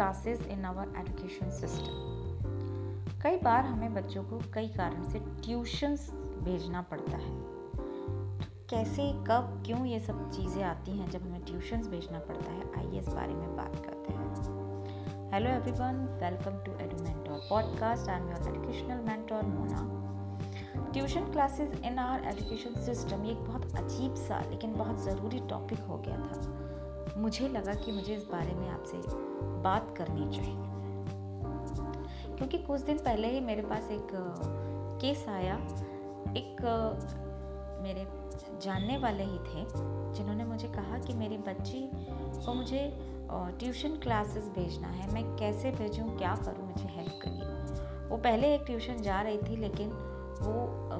classes in our education system. कई बार हमें बच्चों को कई कारण से ट्यूशन्स भेजना पड़ता है। तो कैसे, कब, क्यों ये सब चीज़ें आती हैं जब हमें ट्यूशन्स भेजना पड़ता है? आइए इस बारे में बात करते हैं। Welcome to Edu Mentor podcast I am your educational mentor Mona tuition classes in our education system ये एक बहुत अजीब सा, लेकिन बहुत ज़रूरी टॉपिक हो गया था। मुझे लगा कि मुझे इस बारे में आपसे बात करनी चाहिए। क्योंकि कुछ दिन पहले ही मेरे पास एक केस आया। एक मेरे जानने वाले ही थे, जिन्होंने मुझे कहा कि मेरी बच्ची को मुझे ट्यूशन क्लासेस भेजना है। मैं कैसे भेजूँ, क्या करूँ, मुझे हेल्प करिए। वो पहले एक ट्यूशन जा रही थी, लेकिन वो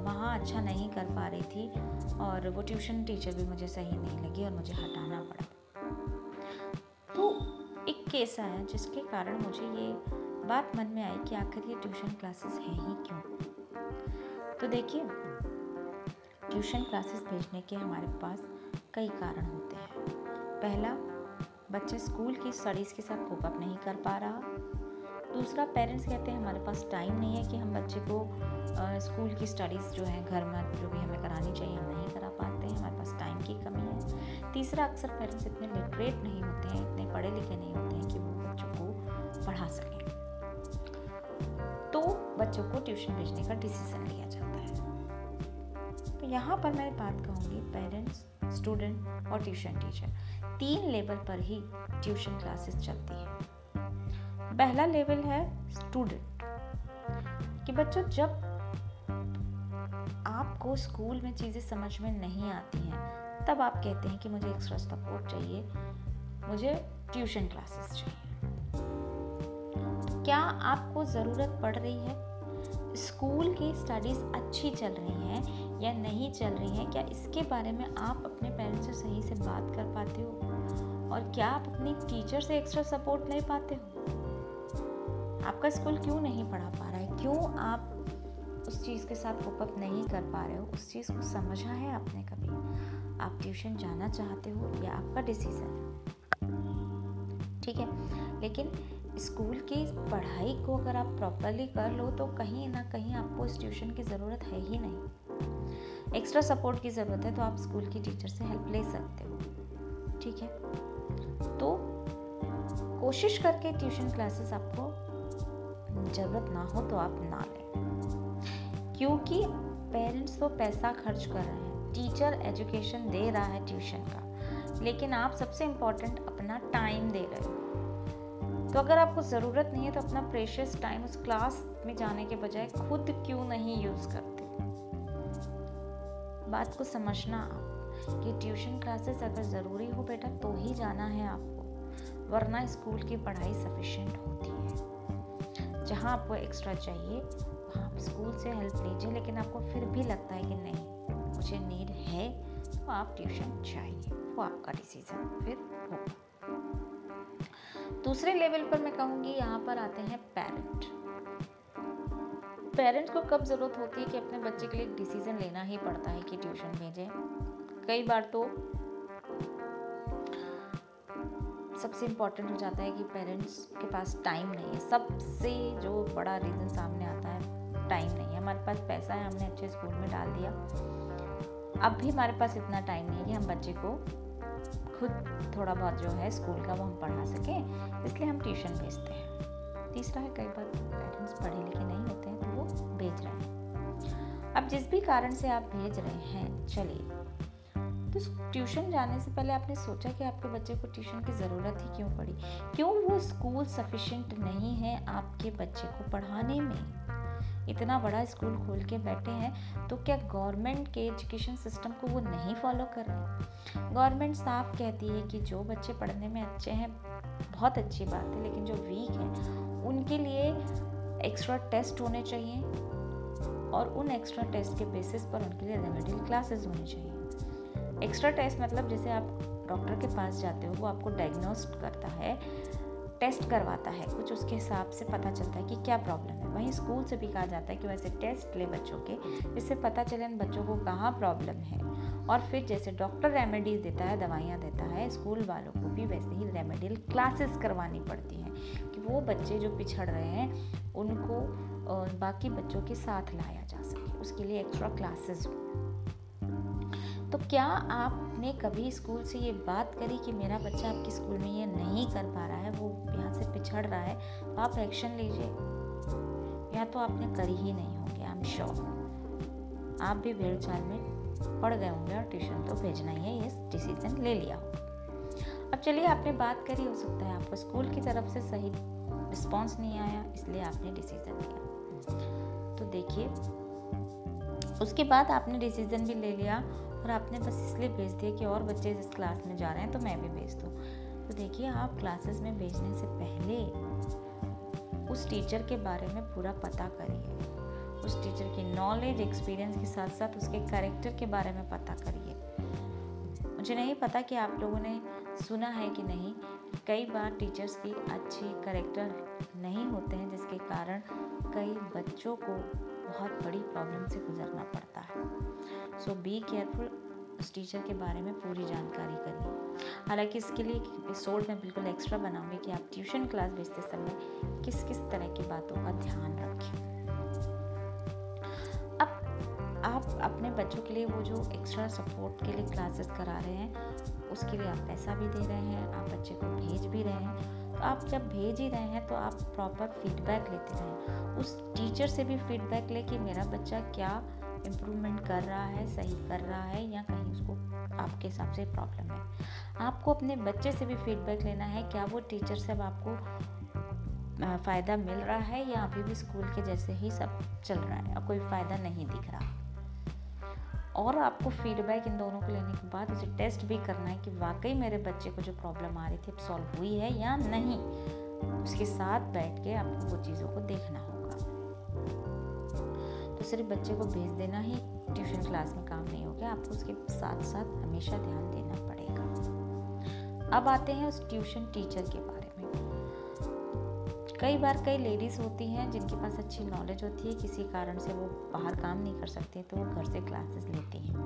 वहाँ अच्छा नहीं कर पा रही थी और वो ट्यूशन टीचर भी मुझे सही नहीं लगी और मुझे हटाना पड़ा। केस आया जिसके कारण मुझे ये बात मन में आई कि आखिर ये ट्यूशन क्लासेस हैं ही क्यों? तो देखिए ट्यूशन क्लासेस भेजने के हमारे पास कई कारण होते हैं। पहला बच्चे स्कूल की स्टडीज़ के साथ कोप अप नहीं कर पा रहा। दूसरा पेरेंट्स कहते हैं हमारे पास टाइम नहीं है कि हम बच्चे को आ, स्कूल की स्टडीज़ जो है घर में जो भी हमें करानी चाहिए हम नहीं करा पाते हैं हमारे पास टाइम की कमी है। तीसरा अक्सर पेरेंट्स इतने लिटरेट नहीं होते हैं इतने पढ़े लिखे नहीं होते हैं कि वो बच्चों को पढ़ा सकें। तो बच्चों को ट्यूशन भेजने का डिसीज़न लिया जाता है। तो यहाँ पर मैं बात कहूँगी पेरेंट्स स्टूडेंट और ट्यूशन टीचर तीन लेवल पर ही ट्यूशन क्लासेस चलती है। पहला लेवल है स्टूडेंट कि बच्चों, जब आपको स्कूल में चीज़ें समझ में नहीं आती हैं, तब आप कहते हैं कि मुझे एक्स्ट्रा सपोर्ट चाहिए। मुझे ट्यूशन क्लासेस चाहिए। क्या आपको ज़रूरत पड़ रही है? स्कूल की स्टडीज़ अच्छी चल रही हैं या नहीं चल रही हैं? क्या इसके बारे में आप अपने पेरेंट्स से सही से बात कर पाते हो? और क्या आप अपनी टीचर से एक्स्ट्रा सपोर्ट ले पाते हो? आपका स्कूल क्यों नहीं पढ़ा पा रहा है? क्यों आप उस चीज़ के साथ कोपअप नहीं कर पा रहे हो? उस चीज़ को समझा है आपने कभी? आप ट्यूशन जाना चाहते हो या आपका डिसीज़न है? ठीक है? लेकिन स्कूल की पढ़ाई को अगर आप प्रॉपरली कर लो तो कहीं ना कहीं आपको इस ट्यूशन की ज़रूरत है ही नहीं। एक्स्ट्रा सपोर्ट की ज़रूरत है तो आप स्कूल की टीचर से हेल्प ले सकते हो। ठीक है? तो कोशिश करके ट्यूशन क्लासेस आपको ज़रूरत ना हो तो आप ना लें। क्योंकि पेरेंट्स तो पैसा खर्च कर रहे हैं। टीचर एजुकेशन दे रहा है ट्यूशन का। लेकिन आप सबसे इम्पोर्टेंट अपना टाइम दे रहे हो। तो अगर आपको ज़रूरत नहीं है तो अपना प्रेशियस टाइम उस क्लास में जाने के बजाय खुद क्यों नहीं यूज़ करते? बात को समझना आप कि ट्यूशन क्लासेस अगर ज़रूरी हो बेटा तो ही जाना है आपको, वरना स्कूल की पढ़ाई सफिशेंट होती है। जहाँ आपको एक्स्ट्रा चाहिए, वहाँ आप स्कूल से हेल्प लीजिए, लेकिन आपको फिर भी लगता है कि नहीं, मुझे नीड है तो आप ट्यूशन चाहिए। वो आपका डिसीज़न फिर होगा दूसरे लेवल पर मैं कहूँगी, यहाँ पर आते हैं पेरेंट पेरेंट्स को कब ज़रूरत होती है कि अपने बच्चे के लिए एक डिसीज़न लेना ही पड़ता है कि ट्यूशन भेजें? कई बार तो सबसे इंपॉर्टेंट हो जाता है कि पेरेंट्स के पास टाइम नहीं है। सबसे जो बड़ा रीज़न सामने आता है टाइम नहीं है। हमारे पास पैसा है, हमने अच्छे स्कूल में डाल दिया। अब भी हमारे पास इतना टाइम नहीं है कि हम बच्चे को खुद थोड़ा बहुत जो है स्कूल का वो हम पढ़ा सकें, इसलिए हम ट्यूशन भेजते हैं। तीसरा है कई बार पेरेंट्स पढ़े लिखे नहीं होते हैं तो वो भेज रहे हैं। अब जिस भी कारण से आप भेज रहे हैं, चलिए। तो ट्यूशन जाने से पहले आपने सोचा कि आपके बच्चे को ट्यूशन की ज़रूरत ही क्यों पड़ी? क्यों वो स्कूल सफिशेंट नहीं है आपके बच्चे को पढ़ाने में? इतना बड़ा स्कूल खोल के बैठे हैं तो क्या गवर्नमेंट के एजुकेशन सिस्टम को वो नहीं फॉलो कर रहे गवर्नमेंट साफ़ कहती है कि जो बच्चे पढ़ने में अच्छे हैं, बहुत अच्छी बात है, लेकिन जो वीक हैं, उनके लिए एक्स्ट्रा टेस्ट होने चाहिए और उन एक्स्ट्रा टेस्ट के बेसिस पर उनके लिए रेमेडियल क्लासेस होनी चाहिए। एक्स्ट्रा टेस्ट मतलब जैसे आप डॉक्टर के पास जाते हो, वो आपको डायग्नोस्ट करता है टेस्ट करवाता है, कुछ उसके हिसाब से पता चलता है कि क्या प्रॉब्लम वहीं स्कूल से भी कहा जाता है कि वैसे टेस्ट ले बच्चों के, जिससे पता चले इन बच्चों को कहाँ प्रॉब्लम है। और फिर जैसे डॉक्टर रेमेडीज देता है, दवाइयाँ देता है, स्कूल वालों को भी वैसे ही रेमेडियल क्लासेस करवानी पड़ती हैं कि वो बच्चे जो पिछड़ रहे हैं, उनको बाकी बच्चों के साथ लाया जा सके, उसके लिए एक्स्ट्रा क्लासेस तो क्या आपने कभी स्कूल से ये बात करी कि मेरा बच्चा आपके स्कूल में ये नहीं कर पा रहा है, वो यहाँ से पिछड़ रहा है? आप एक्शन लीजिए। या तो आपने करी ही नहीं होंगे आई एम श्योर आप भी भेड़ चाल में पढ़ गए होंगे और ट्यूशन तो भेजना ही है, ये डिसीज़न ले लिया हो। अब चलिए, आपने बात करी, हो सकता है आपको स्कूल की तरफ़ से सही रिस्पॉन्स नहीं आया, इसलिए आपने डिसीज़न लिया। तो देखिए, उसके बाद आपने डिसीज़न भी ले लिया और आपने बस इसलिए भेज दिया कि और बच्चे इस क्लास में जा रहे हैं तो मैं भी भेज दूँ। तो देखिए, आप क्लासेस में भेजने से पहले उस टीचर के बारे में पूरा पता करिए। उस टीचर की नॉलेज एक्सपीरियंस के साथ साथ उसके करेक्टर के बारे में पता करिए। मुझे नहीं पता कि आप लोगों ने सुना है कि नहीं, कई बार टीचर्स की अच्छी करेक्टर नहीं होते हैं, जिसके कारण कई बच्चों को बहुत बड़ी प्रॉब्लम से गुजरना पड़ता है। सो बी केयरफुल उस टीचर के बारे में पूरी जानकारी करिए हालाँकि इसके लिए एपिसोड में बिल्कुल एक्स्ट्रा बनाऊँगी कि आप ट्यूशन क्लास भेजते समय किस किस तरह की बातों का ध्यान रखें। अब आप अपने बच्चों के लिए वो जो एक्स्ट्रा सपोर्ट के लिए क्लासेस करा रहे हैं, उसके लिए आप पैसा भी दे रहे हैं, आप बच्चे को भेज भी रहे हैं। तो आप जब भेज ही रहे हैं तो आप प्रॉपर फीडबैक लेते रहें उस टीचर से भी फीडबैक ले कि मेरा बच्चा क्या इम्प्रूवमेंट कर रहा है, सही कर रहा है या कहीं उसको आपके हिसाब से प्रॉब्लम है? आपको अपने बच्चे से भी फीडबैक लेना है, क्या वो टीचर से अब आपको फ़ायदा मिल रहा है या अभी भी स्कूल के जैसे ही सब चल रहा है और कोई फ़ायदा नहीं दिख रहा? और आपको फीडबैक इन दोनों को लेने के बाद उसे टेस्ट भी करना है कि वाकई मेरे बच्चे को जो प्रॉब्लम आ रही थी सॉल्व हुई है या नहीं? उसके साथ बैठ के आपको वो चीज़ों को देखना होगा। सिर्फ़ बच्चे को भेज देना ही ट्यूशन क्लास में काम नहीं हो गया, आपको उसके साथ साथ हमेशा ध्यान देना पड़ेगा। अब आते हैं उस ट्यूशन टीचर के बारे में। कई बार कई लेडीज़ होती हैं जिनके पास अच्छी नॉलेज होती है, किसी कारण से वो बाहर काम नहीं कर सकती तो वो घर से क्लासेस लेती हैं।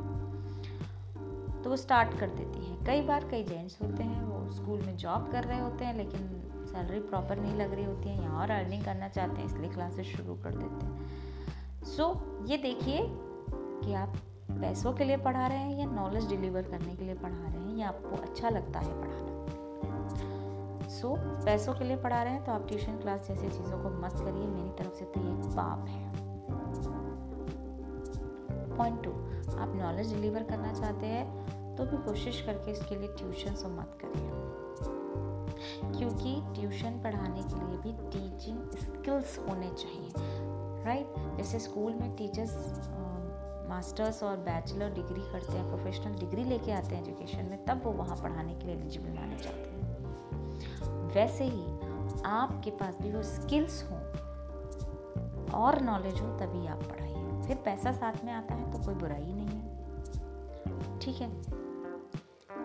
तो वो स्टार्ट कर देती हैं। कई बार कई जेंट्स होते हैं, वो स्कूल में जॉब कर रहे होते हैं, लेकिन सैलरी प्रॉपर नहीं लग रही होती है, यहाँ और अर्निंग करना चाहते हैं, इसलिए क्लासेस शुरू कर देते हैं। सो so, ये देखिए कि आप पैसों के लिए पढ़ा रहे हैं या नॉलेज डिलीवर करने के लिए पढ़ा रहे हैं या आपको अच्छा लगता है पढ़ाना। सो so, पैसों के लिए पढ़ा रहे हैं तो आप ट्यूशन क्लास जैसी चीज़ों को मत करिए। मेरी तरफ़ से तो ये पाप है। पॉइंट टू आप नॉलेज डिलीवर करना चाहते हैं तो भी कोशिश करके इसके लिए ट्यूशन से मत करिए। क्योंकि ट्यूशन पढ़ाने के लिए भी टीचिंग स्किल्स होने चाहिए। राइट जैसे स्कूल में टीचर्स मास्टर्स और बैचलर डिग्री करते हैं प्रोफेशनल डिग्री लेके आते हैं एजुकेशन में, तब वो वहाँ पढ़ाने के लिए एलिजिबल माने जाते हैं। वैसे ही आपके पास भी वो स्किल्स हों, और नॉलेज हो, तभी आप पढ़ाइए। फिर पैसा साथ में आता है तो कोई बुराई नहीं है। ठीक है?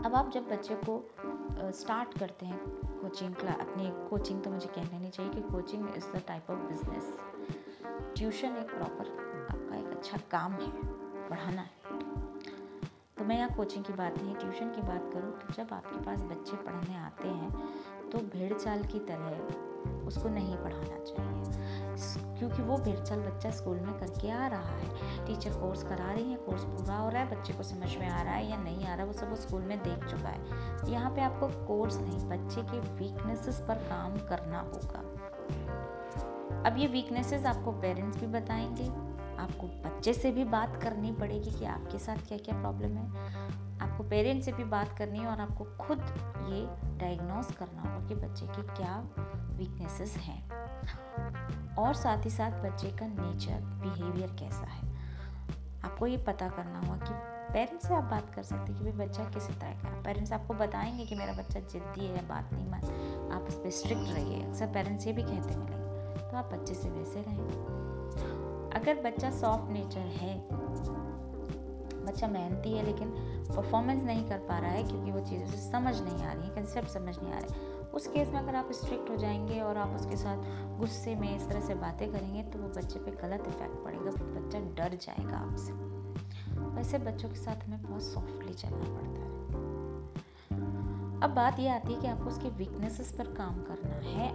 अब आप जब बच्चे को स्टार्ट करते हैं कोचिंग क्लास अपनी कोचिंग तो मुझे कहना नहीं चाहिए कि coaching is the type of business tuition एक प्रॉपर आपका एक अच्छा काम है, पढ़ाना है। तो मैं यहाँ कोचिंग की बात नहीं, ट्यूशन की बात करूँ तो जब आपके पास बच्चे पढ़ने आते हैं तो भेड़ चाल की तरह उसको नहीं पढ़ाना चाहिए। क्योंकि वो भेड़ चाल बच्चा स्कूल में करके आ रहा है। टीचर कोर्स करा रही है, कोर्स पूरा हो रहा है, बच्चे को समझ में आ रहा है या नहीं आ रहा, वो सब वो स्कूल में देख चुका है। यहाँ पे आपको कोर्स नहीं, बच्चे के वीकनेसेस पर काम करना होगा। अब ये वीकनेसेस आपको पेरेंट्स भी बताएँगे, आपको बच्चे से भी बात करनी पड़ेगी कि आपके साथ क्या क्या प्रॉब्लम है। आपको पेरेंट्स से भी बात करनी है और आपको खुद ये डायग्नोस करना होगा कि बच्चे की क्या वीकनेसेस हैं। और साथ ही साथ बच्चे का नेचर बिहेवियर कैसा है। आपको ये पता करना होगा कि पेरेंट्स से आप बात कर सकते हैं कि भाई बच्चा किस तरह का पेरेंट्स आपको बताएँगे कि मेरा बच्चा जिद्दी है, बात नहीं मान, आप इस पर स्ट्रिक्ट रहिए। अक्सर पेरेंट्स ये भी कहते मिलेंगे तो आप बच्चे से वैसे रहें। अगर बच्चा सॉफ्ट नेचर है, बच्चा मेहनती है, लेकिन परफॉर्मेंस नहीं कर पा रहा है, क्योंकि वो चीज़ें उसे समझ नहीं आ रही है कंसेप्ट समझ नहीं आ रहे उस केस में अगर आप स्ट्रिक्ट हो जाएँगे और आप उसके साथ गुस्से में इस तरह से बातें करेंगे तो वो बच्चे पे गलत इफ़ेक्ट पड़ेगा बच्चा डर जाएगा आपसे। वैसे बच्चों के साथ हमें बहुत सॉफ्टली चलना पड़ता है। अब बात ये आती है कि आपको उसके वीकनेसेस पर काम करना है।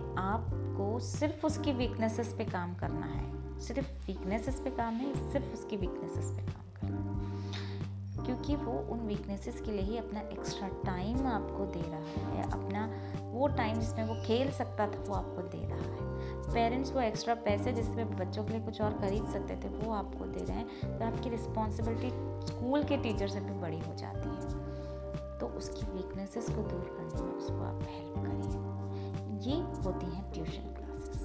आपको सिर्फ़ उसकी वीकनेसेस पे काम करना है। सिर्फ़ वीकनेसेस पे काम नहीं, सिर्फ़ उसकी वीकनेसेस पे काम करना है। क्योंकि वो उन वीकनेसेस के लिए ही अपना एक्स्ट्रा टाइम आपको दे रहा है। अपना वो टाइम जिसमें वो खेल सकता था, वो आपको दे रहा है। पेरेंट्स वो एक्स्ट्रा पैसे जिसमें बच्चों के लिए कुछ और खरीद सकते थे, वो आपको दे रहे हैं। तो आपकी रिस्पॉन्सिबिलिटी स्कूल के टीचर से भी बड़ी हो जाती है। तो उसकी वीकनेसेस को दूर करने में उसको आप हेल्प करिए। ये होती हैं ट्यूशन क्लासेस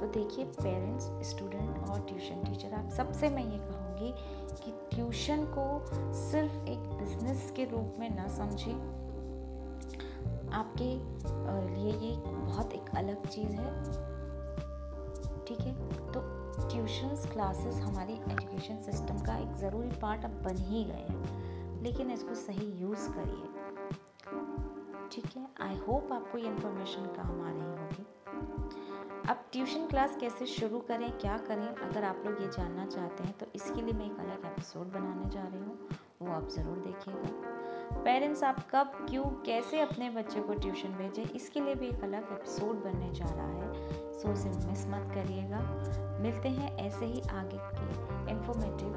तो देखिए पेरेंट्स स्टूडेंट और ट्यूशन टीचर आप सबसे मैं ये कहूँगी कि ट्यूशन को सिर्फ़ एक बिज़नेस के रूप में ना समझें। आपके लिए ये बहुत एक अलग चीज़ है। ठीक है? तो ट्यूशन्स क्लासेस हमारी एजुकेशन सिस्टम का एक ज़रूरी पार्ट अब बन ही गए हैं। लेकिन इसको सही यूज़ करिए। ठीक है? आई होप आपको ये इन्फॉर्मेशन काम आ रही होगी। अब ट्यूशन क्लास कैसे शुरू करें, क्या करें? अगर आप लोग ये जानना चाहते हैं तो इसके लिए मैं एक अलग एपिसोड बनाने जा रही हूँ। वो आप ज़रूर देखिएगा। पेरेंट्स आप कब, क्यों, कैसे अपने बच्चे को ट्यूशन भेजें? इसके लिए भी एक अलग एपिसोड बनने जा रहा है। सो उसे मिस मत करिएगा। मिलते हैं ऐसे ही आगे के इन्फॉर्मेटिव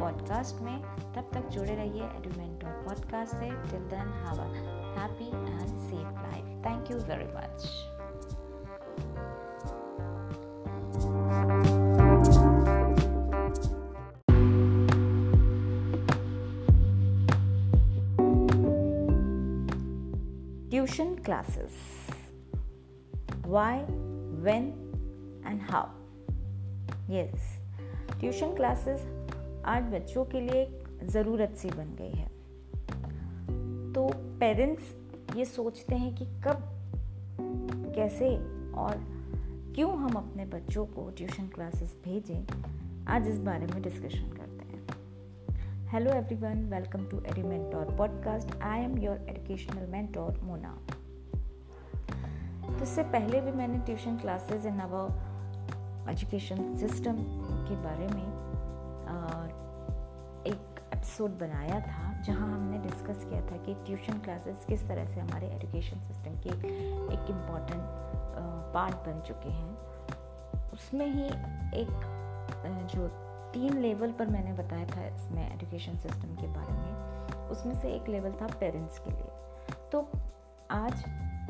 पॉडकास्ट में। तब तक जुड़े रहिए एडुमेंटो पॉडकास्ट से। Till then have happy and safe life thank you very much tuition classes. Why, when, and how? Yes. Tuition classes आज बच्चों के लिए एक ज़रूरत सी बन गई है। पेरेंट्स ये सोचते हैं कि कब, कैसे और क्यों हम अपने बच्चों को ट्यूशन क्लासेस भेजें, आज इस बारे में डिस्कशन करते हैं। Hello everyone welcome to Edu mentor podcast I am your educational mentor Mona तो इससे पहले भी मैंने tuition classes in our education system के बारे में एक एपिसोड बनाया था। जहाँ हमने डिस्कस किया था कि ट्यूशन क्लासेस किस तरह से हमारे एजुकेशन सिस्टम के एक इंपॉर्टेंट पार्ट बन चुके हैं। उसमें ही एक जो तीन लेवल पर मैंने बताया था इसमें एजुकेशन सिस्टम के बारे में, उसमें से एक लेवल था पेरेंट्स के लिए। तो आज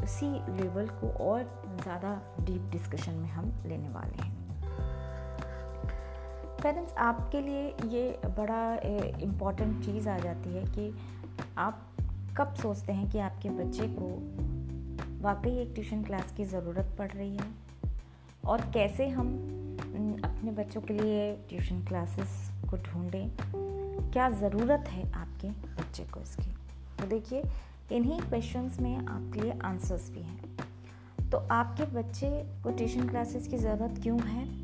उसी लेवल को और ज़्यादा डीप डिस्कशन में हम लेने वाले हैं। पेरेंट्स आपके लिए ये बड़ा इंपॉर्टेंट चीज़ आ जाती है कि आप कब सोचते हैं कि आपके बच्चे को वाकई एक ट्यूशन क्लास की ज़रूरत पड़ रही है? और कैसे हम अपने बच्चों के लिए ट्यूशन क्लासेस को ढूंढें? क्या ज़रूरत है आपके बच्चे को इसकी? तो देखिए, इन्हीं क्वेश्चंस में आपके लिए आंसर्स भी हैं। तो आपके बच्चे को ट्यूशन क्लासेस की ज़रूरत क्यों है?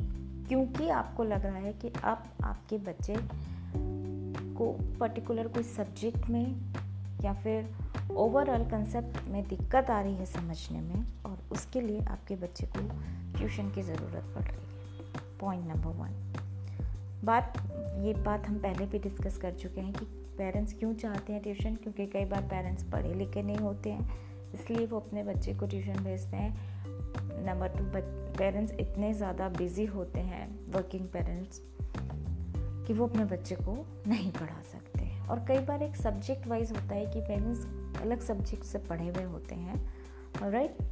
क्योंकि आपको लग रहा है कि अब आपके बच्चे को पर्टिकुलर कोई सब्जेक्ट में या फिर ओवरऑल कंसेप्ट में दिक्कत आ रही है समझने में और उसके लिए आपके बच्चे को ट्यूशन की ज़रूरत पड़ रही है। पॉइंट नंबर वन बात, ये बात हम पहले भी डिस्कस कर चुके हैं कि पेरेंट्स क्यों चाहते हैं ट्यूशन क्योंकि कई बार पेरेंट्स पढ़े लिखे नहीं होते हैं, इसलिए वो अपने बच्चे को ट्यूशन भेजते हैं। नंबर टू पेरेंट्स इतने ज़्यादा बिज़ी होते हैं वर्किंग पेरेंट्स कि वो अपने बच्चे को नहीं पढ़ा सकते और कई बार एक सब्जेक्ट वाइज होता है कि पेरेंट्स अलग सब्जेक्ट से पढ़े हुए होते हैं राइट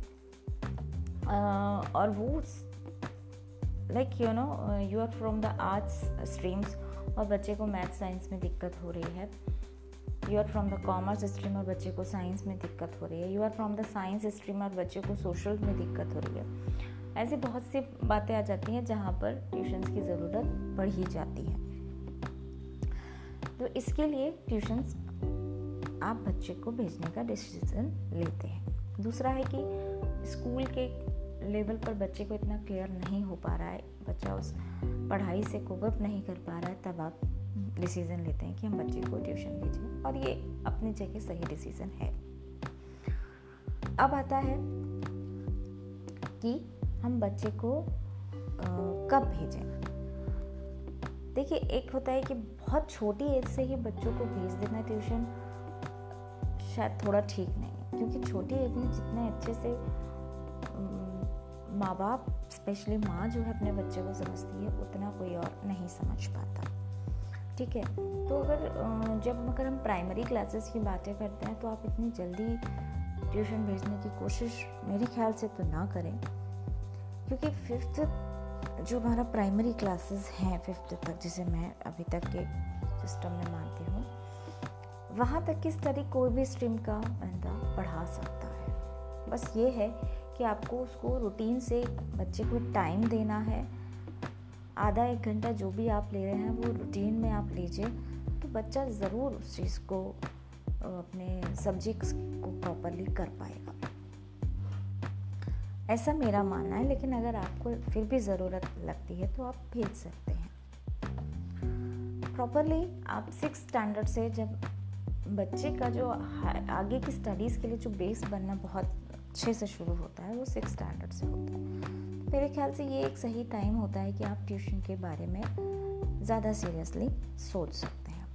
और वो like you know you are from the arts streams और बच्चे को मैथ साइंस में दिक्कत हो रही है। You are from the commerce stream और बच्चे को साइंस में दिक्कत हो रही है। You are from the science stream और बच्चे को सोशल में दिक्कत हो रही है। ऐसी बहुत सी बातें आ जाती हैं जहाँ पर ट्यूशन्स की ज़रूरत बढ़ ही जाती है। तो इसके लिए ट्यूशन्स आप बच्चे को भेजने का डिसीज़न लेते हैं। दूसरा है कि स्कूल के लेवल पर बच्चे को इतना क्लियर नहीं हो पा रहा है, बच्चा उस पढ़ाई से कोप नहीं कर पा रहा है, तब आप डिसीज़न लेते हैं कि हम बच्चे को ट्यूशन भेजें और ये अपनी जगह सही डिसीज़न है। अब आता है कि हम बच्चे को कब भेजें? देखिए, एक होता है कि बहुत छोटी एज से ही बच्चों को भेज देना ट्यूशन शायद थोड़ा ठीक नहीं क्योंकि छोटी एज में जितने अच्छे से माँ बाप स्पेशली माँ जो है अपने बच्चे को समझती है, उतना कोई और नहीं समझ पाता। ठीक है? तो अगर जब अगर हम प्राइमरी क्लासेस की बातें करते हैं तो आप इतनी जल्दी ट्यूशन भेजने की कोशिश मेरे ख्याल से तो ना करें। क्योंकि फिफ्थ जो हमारा प्राइमरी क्लासेस हैं फिफ्थ तक, जिसे मैं अभी तक के सिस्टम में मानती हूँ, वहाँ तक की स्टडी कोई भी स्ट्रीम का बंदा पढ़ा सकता है। बस ये है कि आपको उसको रूटीन से बच्चे को टाइम देना है। आधा एक घंटा जो भी आप ले रहे हैं, वो रूटीन में आप लीजिए तो बच्चा ज़रूर उस चीज़ को अपने सब्जेक्ट्स को प्रॉपरली कर पाएगा। ऐसा मेरा मानना है, लेकिन अगर आपको फिर भी ज़रूरत लगती है तो आप भेज सकते हैं। प्रॉपरली आप सिक्स स्टैंडर्ड से जब बच्चे का जो आगे की स्टडीज़ के लिए जो बेस बनना बहुत अच्छे से शुरू होता है, वो सिक्स स्टैंडर्ड से होता है। मेरे ख्याल से ये एक सही टाइम होता है कि आप ट्यूशन के बारे में ज़्यादा सीरियसली सोच सकते हैं।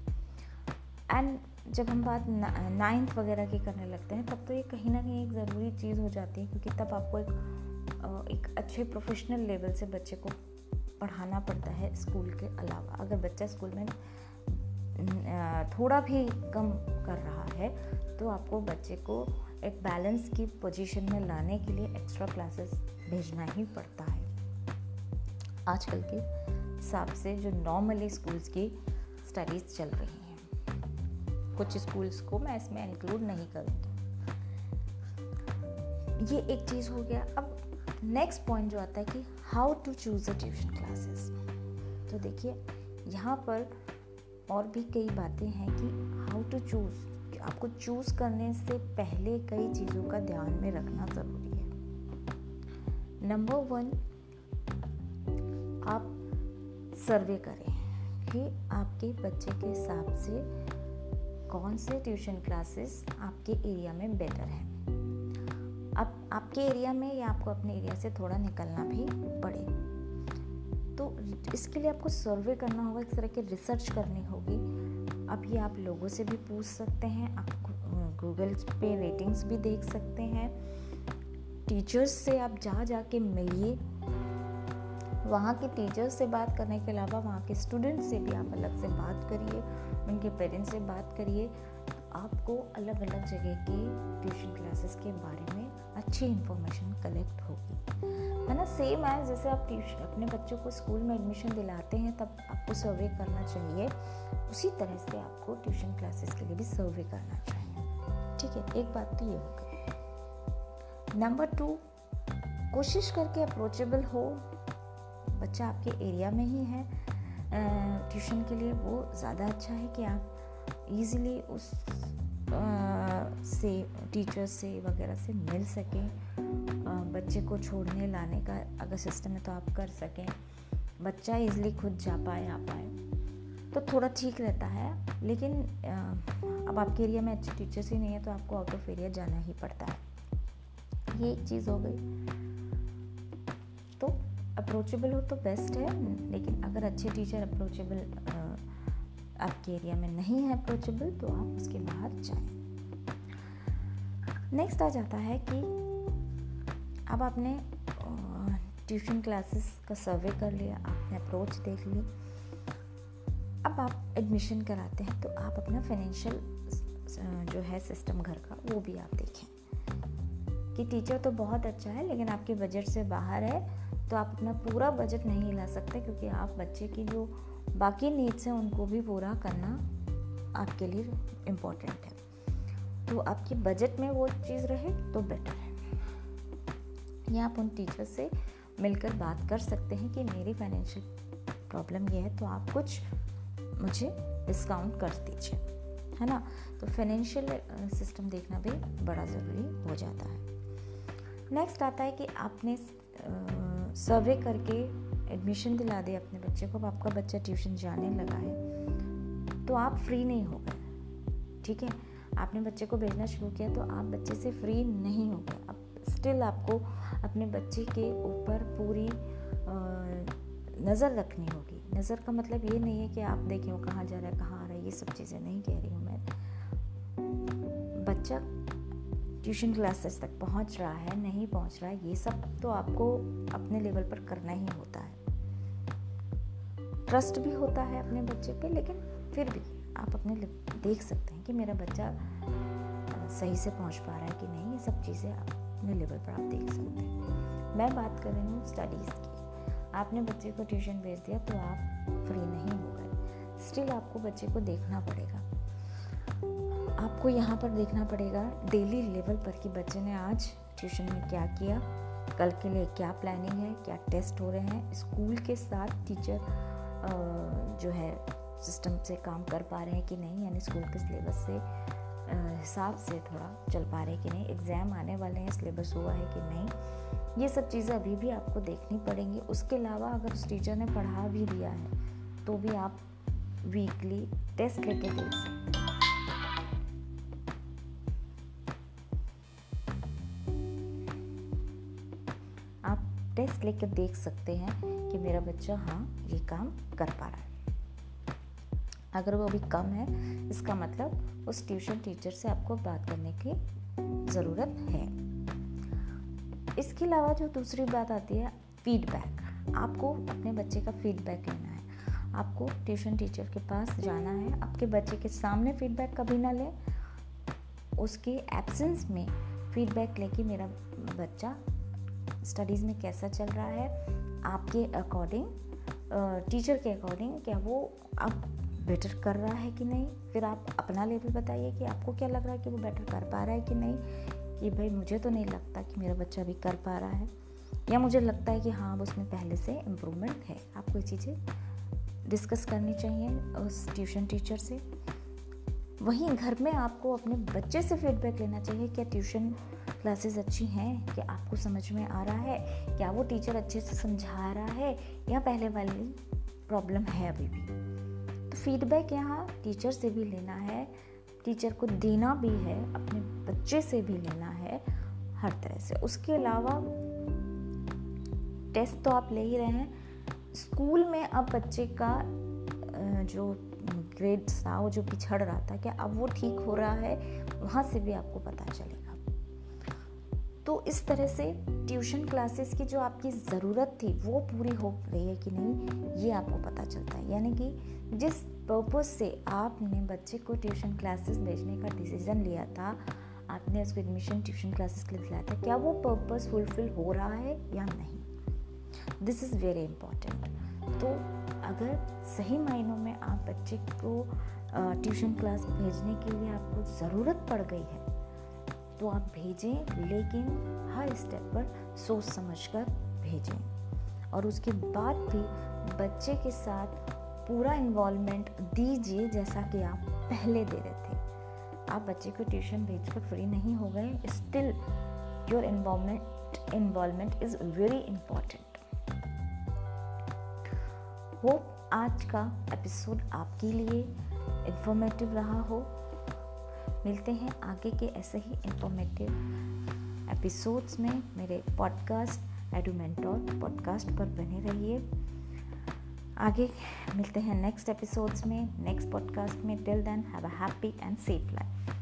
एंड जब हम बात नाइन्थ वगैरह की करने लगते हैं, तब तो ये कहीं ना कहीं एक ज़रूरी चीज़ हो जाती है, क्योंकि तब आपको एक एक अच्छे प्रोफेशनल लेवल से बच्चे को पढ़ाना पड़ता है स्कूल के अलावा। अगर बच्चा स्कूल में थोड़ा भी कम कर रहा है तो आपको बच्चे को एक बैलेंस की पोजीशन में लाने के लिए एक्स्ट्रा क्लासेस भेजना ही पड़ता है। आजकल के हिसाब से जो नॉर्मली स्कूल्स की स्टडीज़ चल रही हैं कुछ स्कूल्स को मैं इसमें इंक्लूड नहीं करूँगी। ये एक चीज़ हो गया। अब नेक्स्ट पॉइंट जो आता है कि how to choose a tuition classes तो देखिए, यहाँ पर और भी कई बातें हैं कि हाउ टू चूज़ आपको चूज़ करने से पहले कई चीज़ों का ध्यान में रखना ज़रूरी है। नंबर वन आप सर्वे करें कि आपके बच्चे के हिसाब से कौन से ट्यूशन क्लासेस आपके एरिया में बेटर हैं? अब आपके एरिया में या आपको अपने एरिया से थोड़ा निकलना भी पड़े। तो इसके लिए आपको सर्वे करना होगा, इस तरह की रिसर्च करनी होगी। अब ये आप लोगों से भी पूछ सकते हैं, आप गूगल पे रेटिंग्स भी देख सकते हैं। टीचर्स से आप जा जा के मिलिए। वहाँ के टीचर्स से बात करने के अलावा वहाँ के स्टूडेंट्स से भी आप अलग से बात करिए, उनके पेरेंट्स से बात करिए। आपको अलग अलग जगह के ट्यूशन क्लासेस के बारे में अच्छी इन्फॉर्मेशन कलेक्ट होगी। है ना? सेम है जैसे आप ट्यूशन अपने बच्चों को स्कूल में एडमिशन दिलाते हैं, तब आपको सर्वे करना चाहिए। उसी तरह से आपको ट्यूशन क्लासेस के लिए भी सर्वे करना चाहिए। ठीक है, एक बात तो ये हो गई नंबर टू कोशिश करके अप्रोचेबल हो बच्चा आपके एरिया में ही है ट्यूशन के लिए वो ज़्यादा अच्छा है कि आप इजीली उस आ, से टीचर से वगैरह से मिल सकें। बच्चे को छोड़ने लाने का अगर सिस्टम है तो आप कर सकें। बच्चा इजली खुद जा पाए आ पाए। तो थोड़ा ठीक रहता है लेकिन आ, अब आपके एरिया में अच्छे टीचर्स ही नहीं है तो आपको आउट ऑफ़ एरिया जाना ही पड़ता है। ये एक चीज़ हो गई। अप्रोचेबल हो तो बेस्ट है, लेकिन अगर अच्छे टीचर अप्रोचेबल आपके एरिया में नहीं है अप्रोचेबल तो आप उसके बाहर जाएँ। नेक्स्ट आ जाता है कि अब आपने ट्यूशन क्लासेस का सर्वे कर लिया, आपने अप्रोच देख ली। अब आप एडमिशन कराते हैं तो आप अपना फाइनेंशियल जो है सिस्टम घर का, वो भी आप देखें। कि टीचर तो बहुत अच्छा है, लेकिन आपके बजट से बाहर है तो आप अपना पूरा बजट नहीं ला सकते क्योंकि आप बच्चे की जो बाकी नीड्स हैं, उनको भी पूरा करना आपके लिए इम्पोर्टेंट है। तो आपके बजट में वो चीज़ रहे तो बेटर है। या आप उन टीचर से मिलकर बात कर सकते हैं कि मेरी फाइनेंशियल प्रॉब्लम ये है तो आप कुछ मुझे डिस्काउंट कर दीजिए, है ना? तो फाइनेंशियल सिस्टम देखना भी बड़ा ज़रूरी हो जाता है। नेक्स्ट आता है कि आपने सर्वे करके एडमिशन दिला दे अपने बच्चे को। अब आपका बच्चा ट्यूशन जाने लगा है तो आप फ्री नहीं हो गए। ठीक है? आपने बच्चे को भेजना शुरू किया तो आप बच्चे से फ्री नहीं हो गए। अब स्टिल आपको अपने बच्चे के ऊपर पूरी नज़र रखनी होगी। नज़र का मतलब ये नहीं है कि आप देखें वो कहाँ जा रहा है, कहाँ आ रहा है, ये सब चीज़ें नहीं कह रही हूँ मैं। बच्चा ट्यूशन क्लासेस तक पहुँच रहा है, नहीं पहुँच रहा है, ये सब तो आपको अपने लेवल पर करना ही होता है। ट्रस्ट भी होता है अपने बच्चे पे, लेकिन फिर भी आप अपने देख सकते हैं कि मेरा बच्चा सही से पहुँच पा रहा है कि नहीं, ये सब चीज़ें अपने लेवल पर आप देख सकते हैं। मैं बात कर रही हूँ स्टडीज़ की। आपने बच्चे को ट्यूशन भेज दिया तो आप फ्री नहीं हो गए। स्टिल आपको बच्चे को देखना पड़ेगा। आपको यहाँ पर देखना पड़ेगा डेली लेवल पर कि बच्चे ने आज ट्यूशन में क्या किया, कल के लिए क्या प्लानिंग है, क्या टेस्ट हो रहे हैं। स्कूल के साथ टीचर जो है सिस्टम से काम कर पा रहे हैं कि नहीं, यानी स्कूल के सिलेबस से हिसाब से थोड़ा चल पा रहे हैं कि नहीं। एग्ज़ाम आने वाले हैं सिलेबस हुआ है कि नहीं। ये सब चीज़ें अभी भी आपको देखनी पड़ेंगी। उसके अलावा अगर उस टीचर ने पढ़ा भी दिया है तो भी आप वीकली टेस्ट लेके देख सकते टेस्ट लेकर देख सकते हैं कि मेरा बच्चा हाँ ये काम कर पा रहा है। अगर वो अभी कम है, इसका मतलब उस ट्यूशन टीचर से आपको बात करने की ज़रूरत है। इसके अलावा जो दूसरी बात आती है फीडबैक आपको अपने बच्चे का फीडबैक लेना है। आपको ट्यूशन टीचर के पास जाना है। आपके बच्चे के सामने फीडबैक कभी ना लें। उसके एब्सेंस में फीडबैक लेके मेरा बच्चा स्टडीज़ में कैसा चल रहा है, आपके अकॉर्डिंग टीचर के अकॉर्डिंग क्या वो अब बेटर कर रहा है कि नहीं? फिर आप अपना लेवल बताइए कि आपको क्या लग रहा है कि वो बेटर कर पा रहा है कि नहीं? कि भाई मुझे तो नहीं लगता कि मेरा बच्चा भी कर पा रहा है। या मुझे लगता है कि हाँ उसमें पहले से इम्प्रूवमेंट है। आपको ये चीज़ें डिस्कस करनी चाहिए उस ट्यूशन टीचर से। वहीं घर में आपको अपने बच्चे से फीडबैक लेना चाहिए क्या ट्यूशन क्लासेस अच्छी हैं क्या आपको समझ में आ रहा है, क्या वो टीचर अच्छे से समझा रहा है, या पहले वाली प्रॉब्लम है अभी भी। तो फीडबैक यहाँ टीचर से भी लेना है टीचर को देना भी है, अपने बच्चे से भी लेना है, हर तरह से। उसके अलावा टेस्ट तो आप ले ही रहे हैं। स्कूल में अब बच्चे का जो ग्रेड था, वो जो पिछड़ रहा था, क्या अब वो ठीक हो रहा है? वहाँ से भी आपको पता चलेगा। तो इस तरह से ट्यूशन क्लासेस की जो आपकी ज़रूरत थी, वो पूरी हो रही है कि नहीं, ये आपको पता चलता है। यानी कि जिस पर्पज़ से आपने बच्चे को ट्यूशन क्लासेस भेजने का डिसीज़न लिया था, आपने उसको एडमिशन ट्यूशन क्लासेस के लिए दिलाया था, क्या वो पर्पज़ फुलफिल हो रहा है या नहीं? दिस इज़ वेरी इंपॉर्टेंट तो अगर सही मायनों में आप बच्चे को ट्यूशन क्लास भेजने के लिए आपको ज़रूरत पड़ गई है तो आप भेजें, लेकिन हर स्टेप पर सोच समझ कर भेजें। और उसके बाद भी बच्चे के साथ पूरा इन्वॉल्वमेंट दीजिए, जैसा कि आप पहले दे रहे थे। आप बच्चे को ट्यूशन भेजकर फ्री नहीं हो गए still your involvement involvement is very important hope आज का एपिसोड आपके लिए इन्फॉर्मेटिव रहा हो। मिलते हैं आगे के ऐसे ही इंफॉर्मेटिव एपिसोड्स में। मेरे पॉडकास्ट एडुमेंटोर पॉडकास्ट पर बने रहिए। आगे मिलते हैं नेक्स्ट एपिसोड्स में। नेक्स्ट पॉडकास्ट में। Till then have a happy and safe life